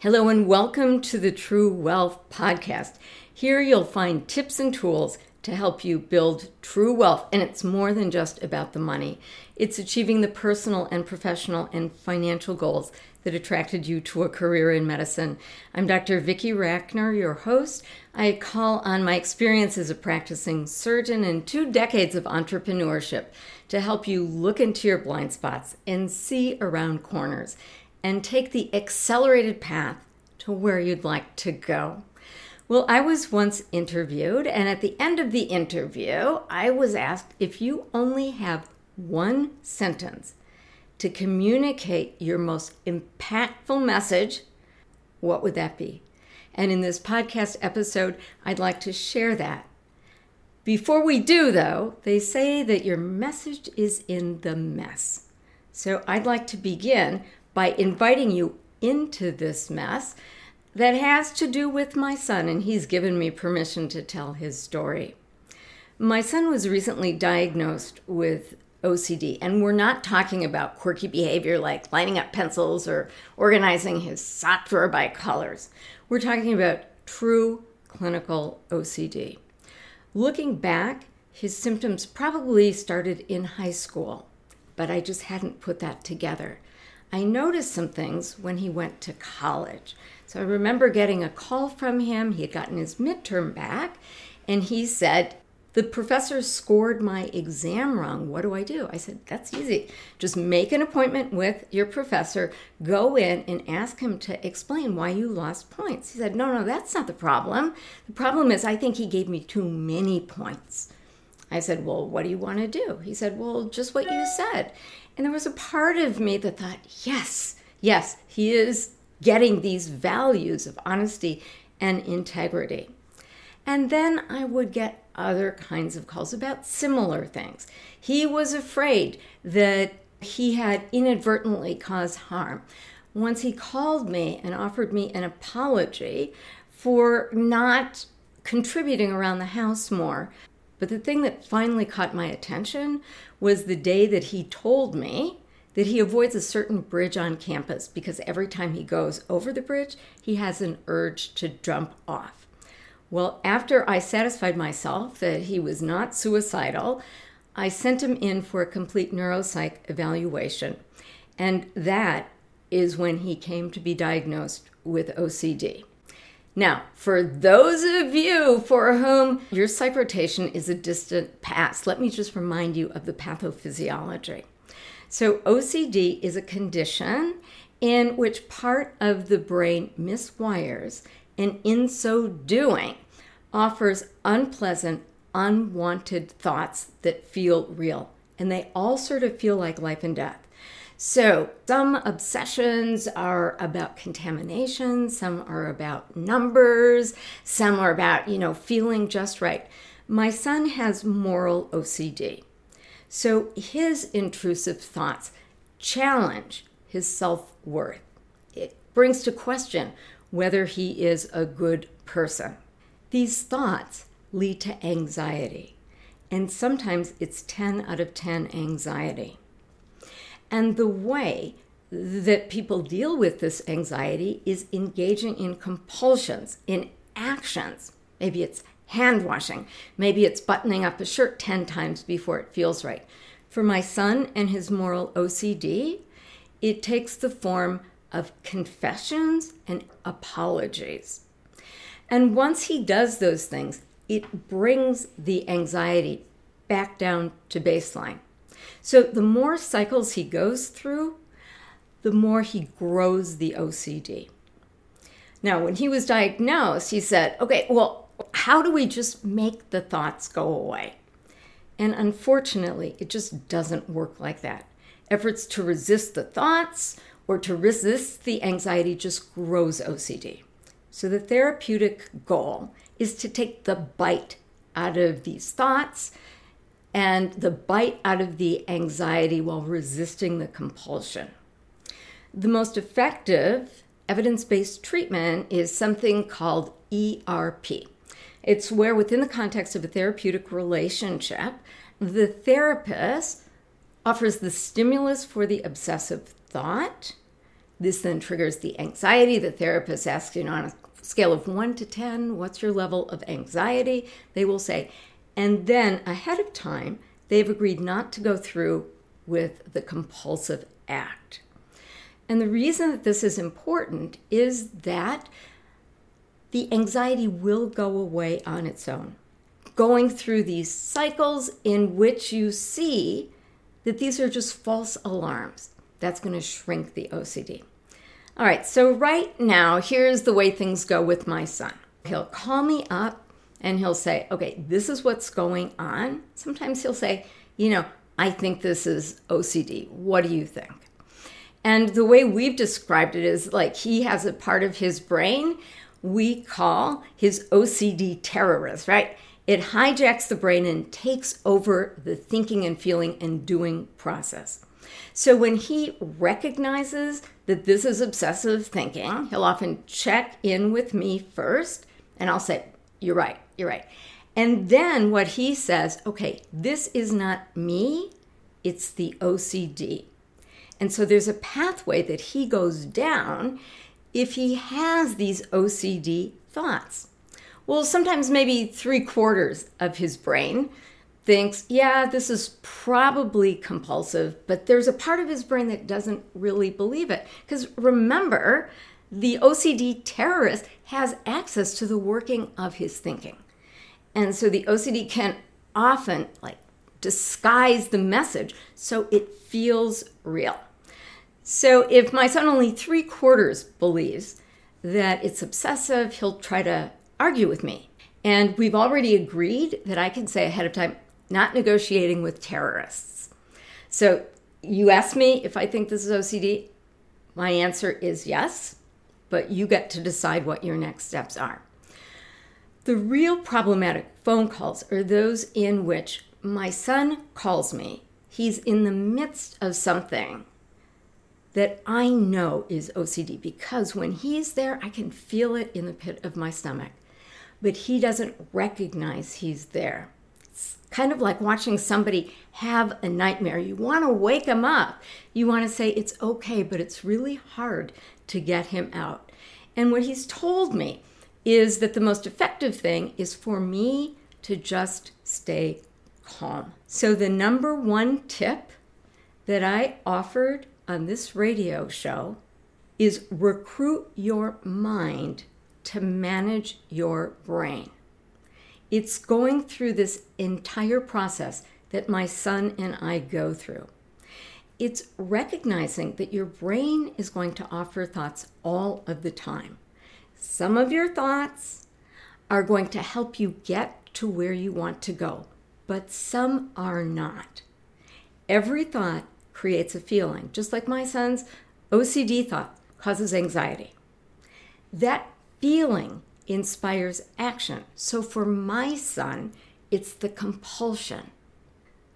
Hello, and welcome to the True Wealth Podcast. Here you'll find tips and tools to help you build true wealth. And it's more than just about the money, it's achieving the personal and professional and financial goals that attracted you to a career in medicine. I'm Dr. Vicki Rackner, your host. I call on my experience as a practicing surgeon and two decades of entrepreneurship to help you look into your blind spots and see around corners and take the accelerated path to where you'd like to go. Well, I was once interviewed, and at the end of the interview, I was asked if you only have one sentence to communicate your most impactful message, what would that be? And in this podcast episode, I'd like to share that. Before we do, though, they say that your message is in the mess. So I'd like to begin by inviting you into this mess that has to do with my son, and he's given me permission to tell his story. My son was recently diagnosed with OCD, and we're not talking about quirky behavior like lining up pencils or organizing his sock drawer by colors. We're talking about true clinical OCD. Looking back, his symptoms probably started in high school, but I just hadn't put that together. I noticed some things when he went to college. So I remember getting a call from him. He had gotten his midterm back, and he said, The professor scored my exam wrong. What do I do? I said, That's easy. Just make an appointment with your professor, go in and ask him to explain why you lost points. He said, No, no, that's not the problem. The problem is, I think he gave me too many points. I said, Well, what do you want to do? He said, Well, just what you said. And there was a part of me that thought, Yes, yes, he is getting these values of honesty and integrity. And then I would get other kinds of calls about similar things. He was afraid that he had inadvertently caused harm. Once he called me and offered me an apology for not contributing around the house more but the thing that finally caught my attention was the day that he told me that he avoids a certain bridge on campus because every time he goes over the bridge, he has an urge to jump off. Well, after I satisfied myself that he was not suicidal, I sent him in for a complete neuropsych evaluation. And that is when he came to be diagnosed with OCD. Now, for those of you for whom your psych rotation is a distant past, let me just remind you of the pathophysiology. So, OCD is a condition in which part of the brain miswires, and in so doing, offers unpleasant, unwanted thoughts that feel real. And they all sort of feel like life and death. So, some obsessions are about contamination, some are about numbers, some are about, you know, feeling just right. My son has moral OCD. So, his intrusive thoughts challenge his self worth. It brings to question whether he is a good person. These thoughts lead to anxiety, and sometimes it's 10 out of 10 anxiety. And the way that people deal with this anxiety is engaging in compulsions, in actions. Maybe it's hand washing, maybe it's buttoning up a shirt 10 times before it feels right. For my son and his moral OCD, it takes the form of confessions and apologies. And once he does those things, it brings the anxiety back down to baseline. So the more cycles he goes through, the more he grows the OCD. Now, when he was diagnosed, he said, okay, well, how do we just make the thoughts go away? And unfortunately, it just doesn't work like that. Efforts to resist the thoughts or to resist the anxiety just grows OCD. So the therapeutic goal is to take the bite out of these thoughts and the bite out of the anxiety while resisting the compulsion. The most effective evidence based treatment is something called ERP. It's where, within the context of a therapeutic relationship, the therapist offers the stimulus for the obsessive thought, This then triggers the anxiety. The therapist asks, you know, on a scale of one to 10, what's your level of anxiety? They will say, and then ahead of time, they've agreed not to go through with the compulsive act. And the reason that this is important is that the anxiety will go away on its own. Going through these cycles in which you see that these are just false alarms, that's going to shrink the OCD. All right, so right now, here's the way things go with my son. He'll call me up and he'll say, Okay, this is what's going on. Sometimes he'll say, You know, I think this is OCD. What do you think? And the way we've described it is like he has a part of his brain we call his OCD terrorist, right? It hijacks the brain and takes over the thinking and feeling and doing process. So when he recognizes that this is obsessive thinking, he'll often check in with me first and I'll say, You're right, you're right. And then what he says, Okay, this is not me, it's the OCD. And so there's a pathway that he goes down if he has these OCD thoughts. Well, sometimes maybe three quarters of his brain thinks, yeah, this is probably compulsive, but there's a part of his brain that doesn't really believe it. Because remember, the OCD terrorist has access to the working of his thinking. And so the OCD can often like disguise the message so it feels real. So if my son only three quarters believes that it's obsessive, he'll try to argue with me. And we've already agreed that I can say ahead of time, not negotiating with terrorists. So you ask me if I think this is OCD. My answer is yes, but you get to decide what your next steps are. The real problematic phone calls are those in which my son calls me. He's in the midst of something that I know is OCD because when he's there, I can feel it in the pit of my stomach. But he doesn't recognize he's there. It's kind of like watching somebody have a nightmare. You want to wake him up. You want to say, it's okay, but it's really hard to get him out. And what he's told me is that the most effective thing is for me to just stay calm. So, the number one tip that I offered on this radio show is recruit your mind to manage your brain. It's going through this entire process that my son and I go through. It's recognizing that your brain is going to offer thoughts all of the time. Some of your thoughts are going to help you get to where you want to go, but some are not. Every thought creates a feeling, just like my son's OCD thought causes anxiety. That feeling inspires action. So for my son, it's the compulsion.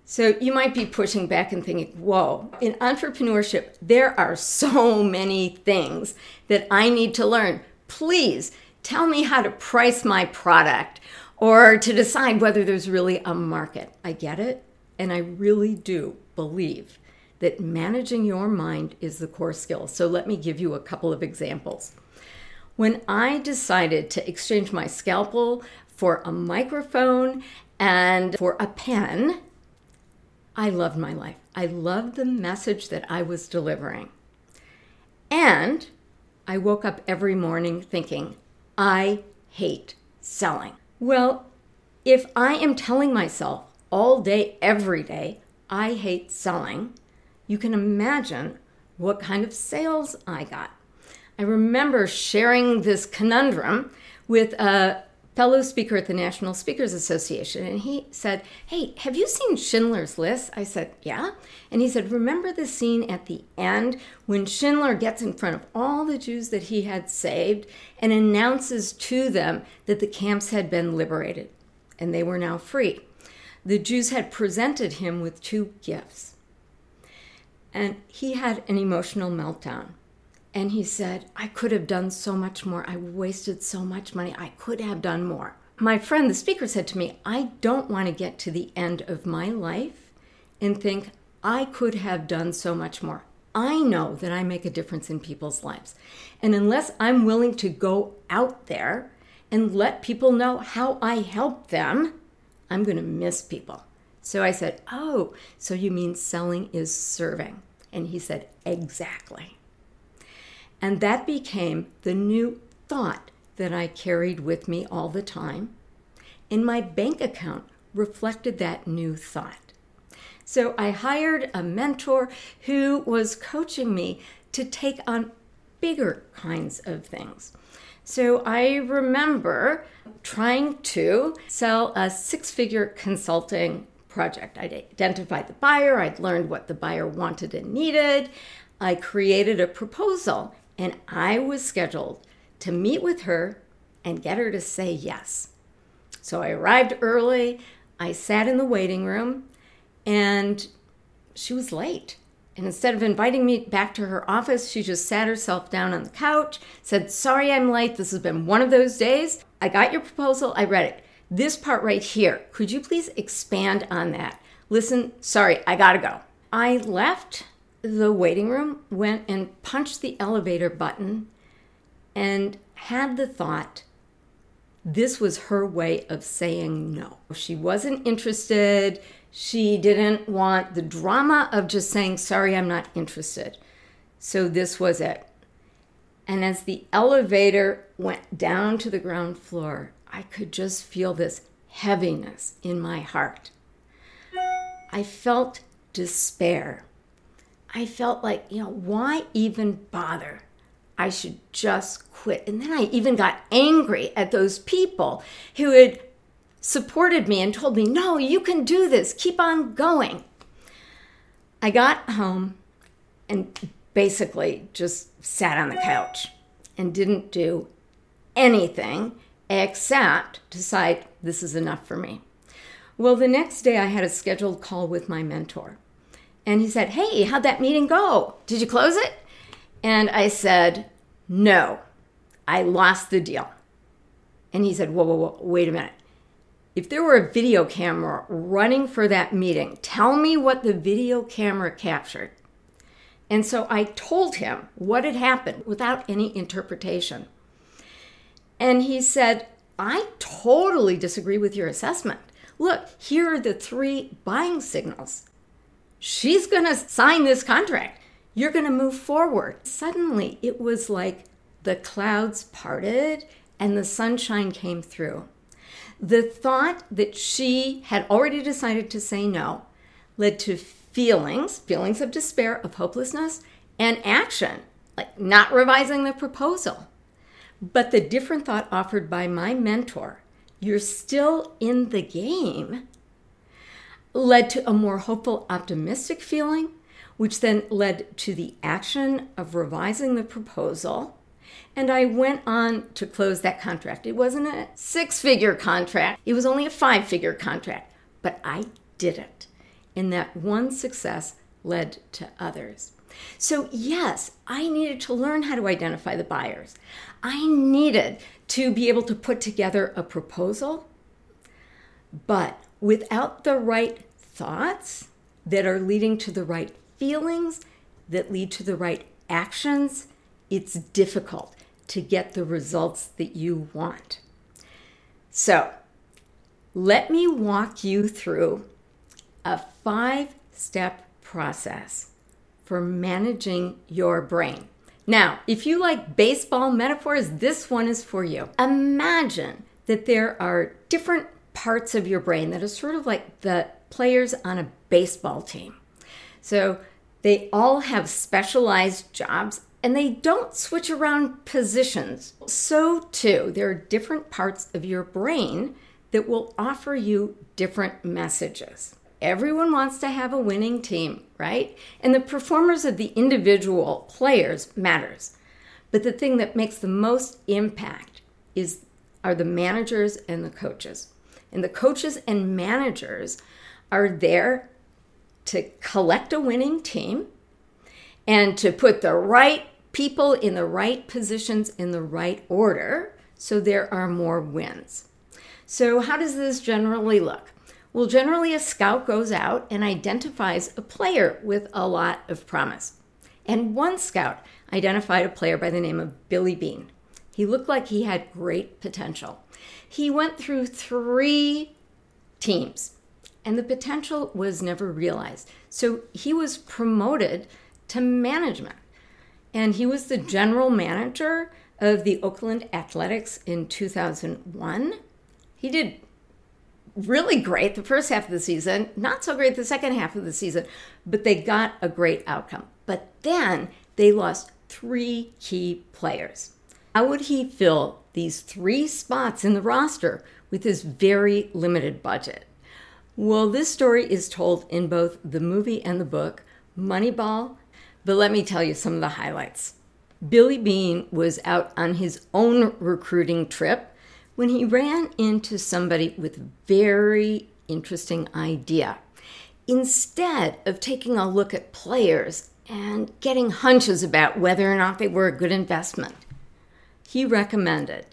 So you might be pushing back and thinking, whoa, in entrepreneurship, there are so many things that I need to learn. Please tell me how to price my product or to decide whether there's really a market. I get it. And I really do believe that managing your mind is the core skill. So let me give you a couple of examples. When I decided to exchange my scalpel for a microphone and for a pen, I loved my life. I loved the message that I was delivering. And I woke up every morning thinking, I hate selling. Well, if I am telling myself all day, every day, I hate selling, you can imagine what kind of sales I got. I remember sharing this conundrum with a fellow speaker at the National Speakers Association, and he said, Hey, have you seen Schindler's List? I said, Yeah. And he said, Remember the scene at the end when Schindler gets in front of all the Jews that he had saved and announces to them that the camps had been liberated and they were now free? The Jews had presented him with two gifts and he had an emotional meltdown. And he said, I could have done so much more. I wasted so much money. I could have done more. My friend, the speaker, said to me, I don't want to get to the end of my life and think, I could have done so much more. I know that I make a difference in people's lives. And unless I'm willing to go out there and let people know how I help them, I'm going to miss people. So I said, Oh, so you mean selling is serving? And he said, Exactly. And that became the new thought that I carried with me all the time. And my bank account reflected that new thought. So I hired a mentor who was coaching me to take on bigger kinds of things. So I remember trying to sell a six figure consulting project. I'd identified the buyer, I'd learned what the buyer wanted and needed. I created a proposal, and I was scheduled to meet with her and get her to say yes. So I arrived early, I sat in the waiting room, and she was late. And instead of inviting me back to her office, she just sat herself down on the couch, said, Sorry I'm late. This has been one of those days. I got your proposal, I read it. This part right here, could you please expand on that? Listen, sorry, I gotta go. I left the waiting room, went and punched the elevator button, and had the thought this was her way of saying no. She wasn't interested. She didn't want the drama of just saying, sorry, I'm not interested. So this was it. And as the elevator went down to the ground floor, I could just feel this heaviness in my heart. I felt despair. I felt like, you know, why even bother? I should just quit. And then I even got angry at those people who had supported me and told me, no, you can do this, keep on going. I got home and basically just sat on the couch and didn't do anything except decide this is enough for me. Well, the next day I had a scheduled call with my mentor. And he said, Hey, how'd that meeting go? Did you close it? And I said, No, I lost the deal. And he said, Whoa, whoa, whoa, wait a minute. If there were a video camera running for that meeting, tell me what the video camera captured. And so I told him what had happened without any interpretation. And he said, I totally disagree with your assessment. Look, here are the three buying signals. She's going to sign this contract. You're going to move forward. Suddenly, it was like the clouds parted and the sunshine came through. The thought that she had already decided to say no led to feelings, feelings of despair, of hopelessness, and action, like not revising the proposal. But the different thought offered by my mentor, you're still in the game, led to a more hopeful, optimistic feeling, which then led to the action of revising the proposal and I went on to close that contract. It wasn't a six figure contract, it was only a five figure contract, but I did it. And that one success led to others. So, yes, I needed to learn how to identify the buyers. I needed to be able to put together a proposal. But without the right thoughts that are leading to the right feelings, that lead to the right actions, it's difficult to get the results that you want. So, let me walk you through a five step process for managing your brain. Now, if you like baseball metaphors, this one is for you. Imagine that there are different parts of your brain that are sort of like the players on a baseball team. So they all have specialized jobs and they don't switch around positions. So, too, there are different parts of your brain that will offer you different messages. Everyone wants to have a winning team, right? And the performance of the individual players matters. But the thing that makes the most impact is are the managers and the coaches. And the coaches and managers are there to collect a winning team and to put the right people in the right positions in the right order so there are more wins. So, how does this generally look? Well, generally, a scout goes out and identifies a player with a lot of promise. And one scout identified a player by the name of Billy Beane. He looked like he had great potential. He went through three teams, and the potential was never realized. So he was promoted to management. And he was the general manager of the Oakland Athletics in 2001. He did really great the first half of the season, not so great the second half of the season, but they got a great outcome. But then they lost three key players. How would he fill these three spots in the roster with his very limited budget? Well, this story is told in both the movie and the book, Moneyball, but let me tell you some of the highlights. Billy Beane was out on his own recruiting trip when he ran into somebody with a very interesting idea. Instead of taking a look at players and getting hunches about whether or not they were a good investment, he recommended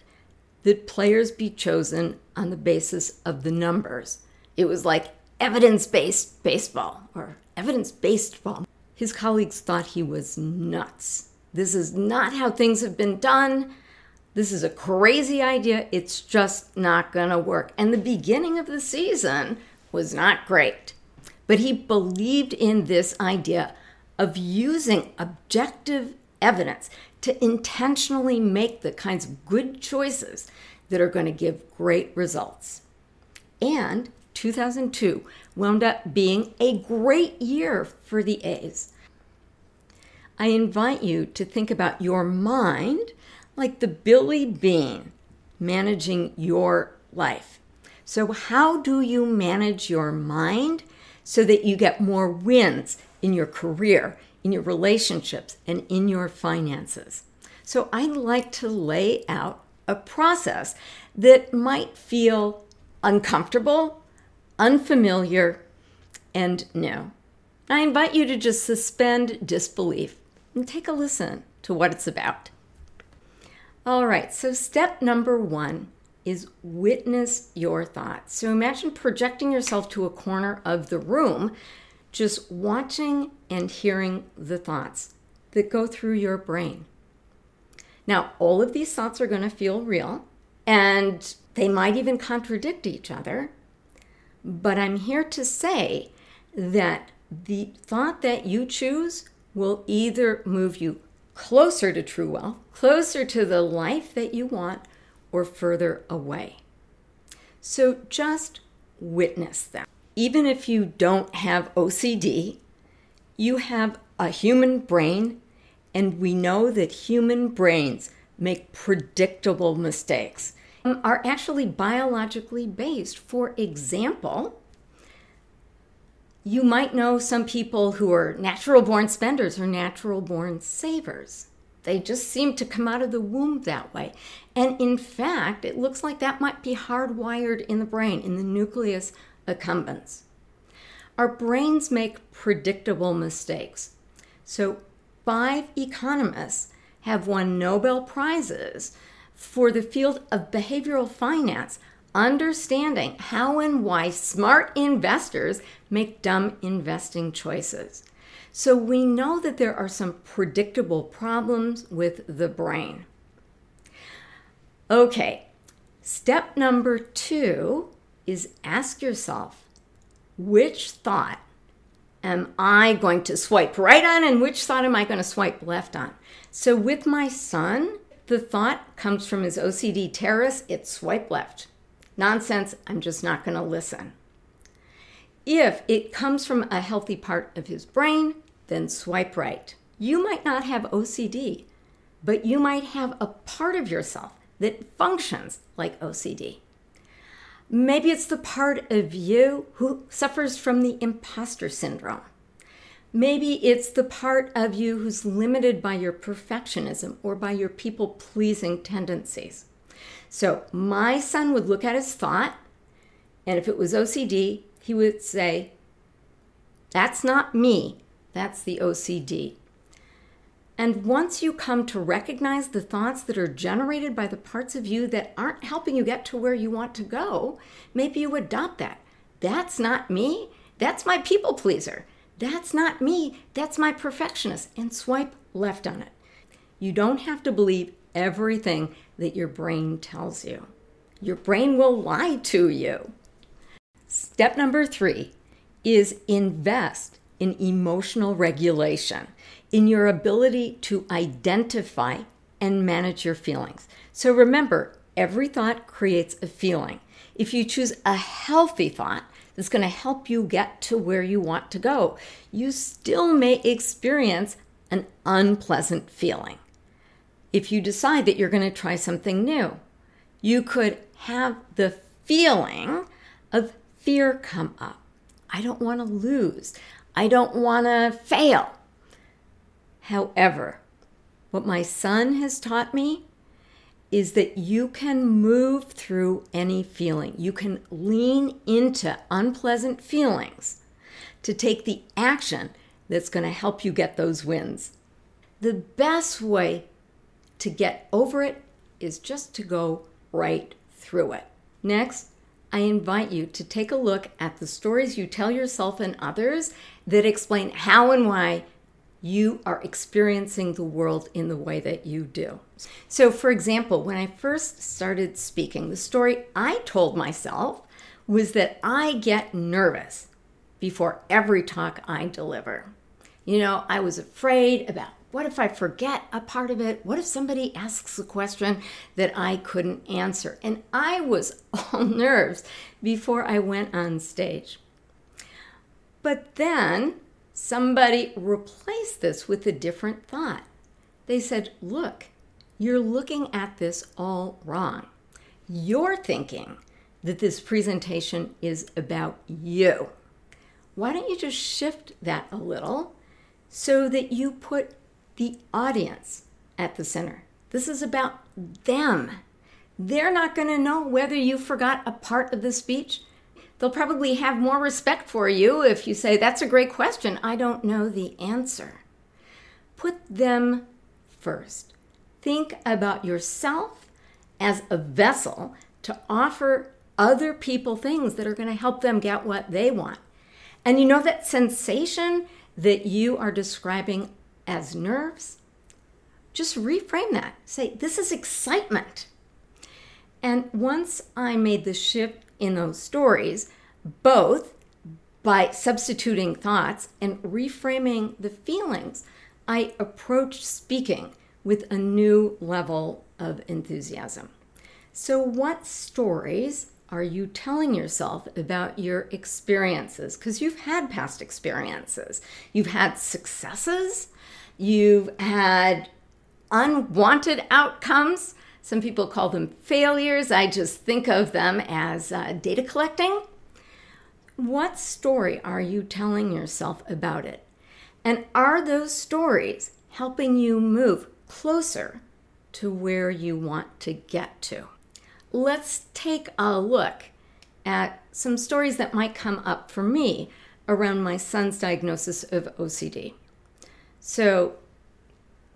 that players be chosen on the basis of the numbers. It was like evidence based baseball or evidence based ball. His colleagues thought he was nuts. This is not how things have been done. This is a crazy idea. It's just not going to work. And the beginning of the season was not great. But he believed in this idea of using objective evidence to intentionally make the kinds of good choices that are going to give great results. And 2002 wound up being a great year for the A's. I invite you to think about your mind like the Billy Beane managing your life. So, how do you manage your mind so that you get more wins in your career, in your relationships, and in your finances? So, I'd like to lay out a process that might feel uncomfortable, unfamiliar, and new. I invite you to just suspend disbelief and take a listen to what it's about. All right, so step number one is witness your thoughts. So imagine projecting yourself to a corner of the room, just watching and hearing the thoughts that go through your brain. Now, all of these thoughts are going to feel real and they might even contradict each other. But I'm here to say that the thought that you choose will either move you closer to true wealth, closer to the life that you want, or further away. So just witness that. Even if you don't have OCD, you have a human brain, and we know that human brains make predictable mistakes, Um, are actually biologically based. For example, you might know some people who are natural born spenders or natural born savers. They just seem to come out of the womb that way. And in fact, it looks like that might be hardwired in the brain, in the nucleus accumbens. Our brains make predictable mistakes. So, five economists have won Nobel Prizes for the field of behavioral finance understanding how and why smart investors make dumb investing choices. So we know that there are some predictable problems with the brain. Okay, step number two is ask yourself which thought am I going to swipe right on and which thought am I going to swipe left on? So with my son, the thought comes from his OCD terrorist, it's swipe left. Nonsense, I'm just not going to listen. If it comes from a healthy part of his brain, then swipe right. You might not have OCD, but you might have a part of yourself that functions like OCD. Maybe it's the part of you who suffers from the imposter syndrome. Maybe it's the part of you who's limited by your perfectionism or by your people pleasing tendencies. So my son would look at his thought, and if it was OCD, he would say, That's not me, that's the OCD. And once you come to recognize the thoughts that are generated by the parts of you that aren't helping you get to where you want to go, maybe you adopt that. That's not me, that's my people pleaser. That's not me, that's my perfectionist, and swipe left on it. You don't have to believe everything that your brain tells you. Your brain will lie to you. Step number three is invest in emotional regulation, in your ability to identify and manage your feelings. So remember, every thought creates a feeling. If you choose a healthy thought that's going to help you get to where you want to go, you still may experience an unpleasant feeling. If you decide that you're going to try something new, you could have the feeling of fear come up. I don't want to lose. I don't want to fail. However, what my son has taught me is that you can move through any feeling. You can lean into unpleasant feelings to take the action that's going to help you get those wins. The best way to get over it is just to go right through it. Next, I invite you to take a look at the stories you tell yourself and others that explain how and why you are experiencing the world in the way that you do. So, for example, when I first started speaking, the story I told myself was that I get nervous before every talk I deliver. You know, I was afraid about what if I forget a part of it? What if somebody asks a question that I couldn't answer? And I was all nerves before I went on stage. But then somebody replaced this with a different thought. They said, Look, you're looking at this all wrong. You're thinking that this presentation is about you. Why don't you just shift that a little so that you put the audience at the center? This is about them. They're not going to know whether you forgot a part of the speech They'll probably have more respect for you if you say, That's a great question. I don't know the answer. Put them first. Think about yourself as a vessel to offer other people things that are going to help them get what they want. And you know that sensation that you are describing as nerves? Just reframe that. Say, This is excitement. And once I made the shift in those stories, both by substituting thoughts and reframing the feelings, I approached speaking with a new level of enthusiasm. So, what stories are you telling yourself about your experiences? Because you've had past experiences, you've had successes, you've had unwanted outcomes, some people call them failures. I just think of them as uh, data collecting. What story are you telling yourself about it? And are those stories helping you move closer to where you want to get to? Let's take a look at some stories that might come up for me around my son's diagnosis of OCD. So,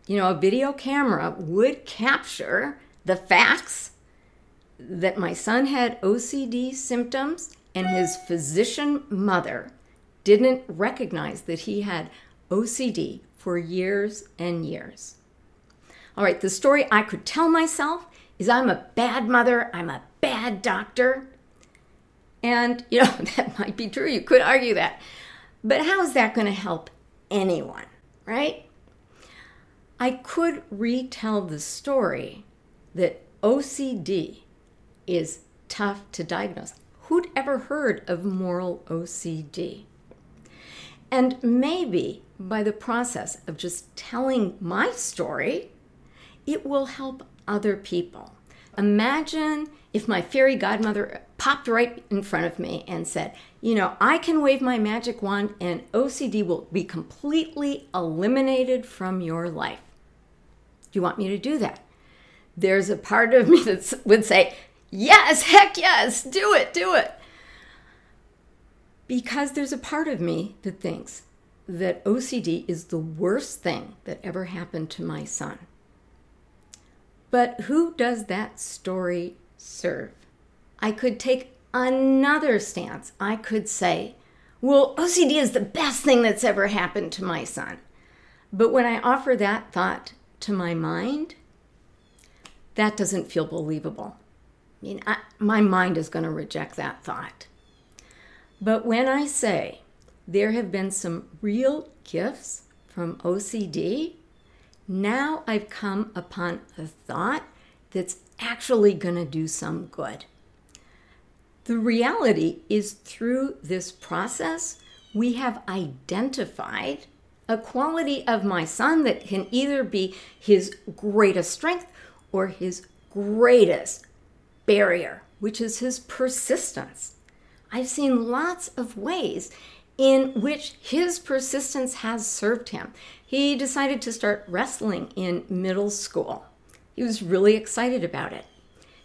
you know, a video camera would capture the facts that my son had OCD symptoms and his physician mother didn't recognize that he had OCD for years and years. All right, the story I could tell myself is I'm a bad mother, I'm a bad doctor. And, you know, that might be true. You could argue that. But how is that going to help anyone, right? I could retell the story that OCD is tough to diagnose. Who'd ever heard of moral OCD? And maybe by the process of just telling my story, it will help other people. Imagine if my fairy godmother popped right in front of me and said, You know, I can wave my magic wand and OCD will be completely eliminated from your life. Do you want me to do that? There's a part of me that would say, Yes, heck yes, do it, do it. Because there's a part of me that thinks that OCD is the worst thing that ever happened to my son. But who does that story serve? I could take another stance. I could say, Well, OCD is the best thing that's ever happened to my son. But when I offer that thought to my mind, that doesn't feel believable. I mean, I, my mind is going to reject that thought. But when I say there have been some real gifts from OCD, now I've come upon a thought that's actually going to do some good. The reality is, through this process, we have identified a quality of my son that can either be his greatest strength or his greatest barrier, which is his persistence. I've seen lots of ways in which his persistence has served him. He decided to start wrestling in middle school. He was really excited about it.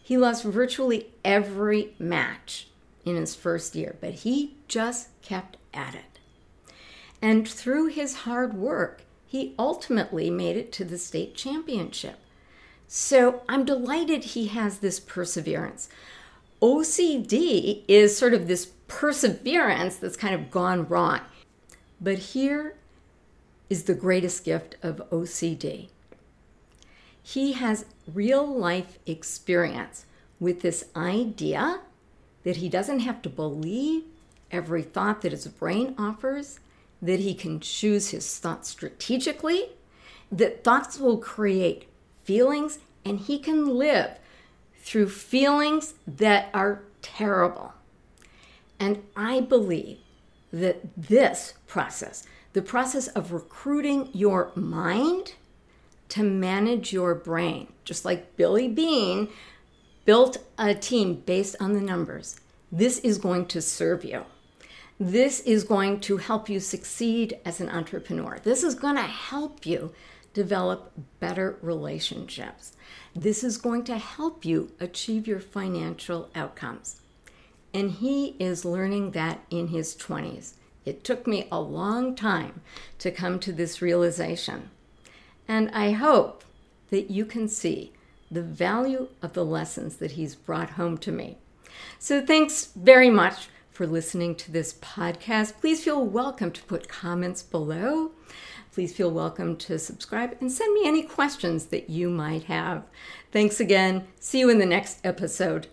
He lost virtually every match in his first year, but he just kept at it. And through his hard work, he ultimately made it to the state championship. So I'm delighted he has this perseverance. OCD is sort of this perseverance that's kind of gone wrong. But here is the greatest gift of OCD. He has real life experience with this idea that he doesn't have to believe every thought that his brain offers, that he can choose his thoughts strategically, that thoughts will create feelings, and he can live through feelings that are terrible. And I believe that this process, the process of recruiting your mind to manage your brain, just like Billy Beane built a team based on the numbers, this is going to serve you. This is going to help you succeed as an entrepreneur. This is going to help you develop better relationships. This is going to help you achieve your financial outcomes. And he is learning that in his 20s. It took me a long time to come to this realization. And I hope that you can see the value of the lessons that he's brought home to me. So, thanks very much for listening to this podcast. Please feel welcome to put comments below. Please feel welcome to subscribe and send me any questions that you might have. Thanks again. See you in the next episode.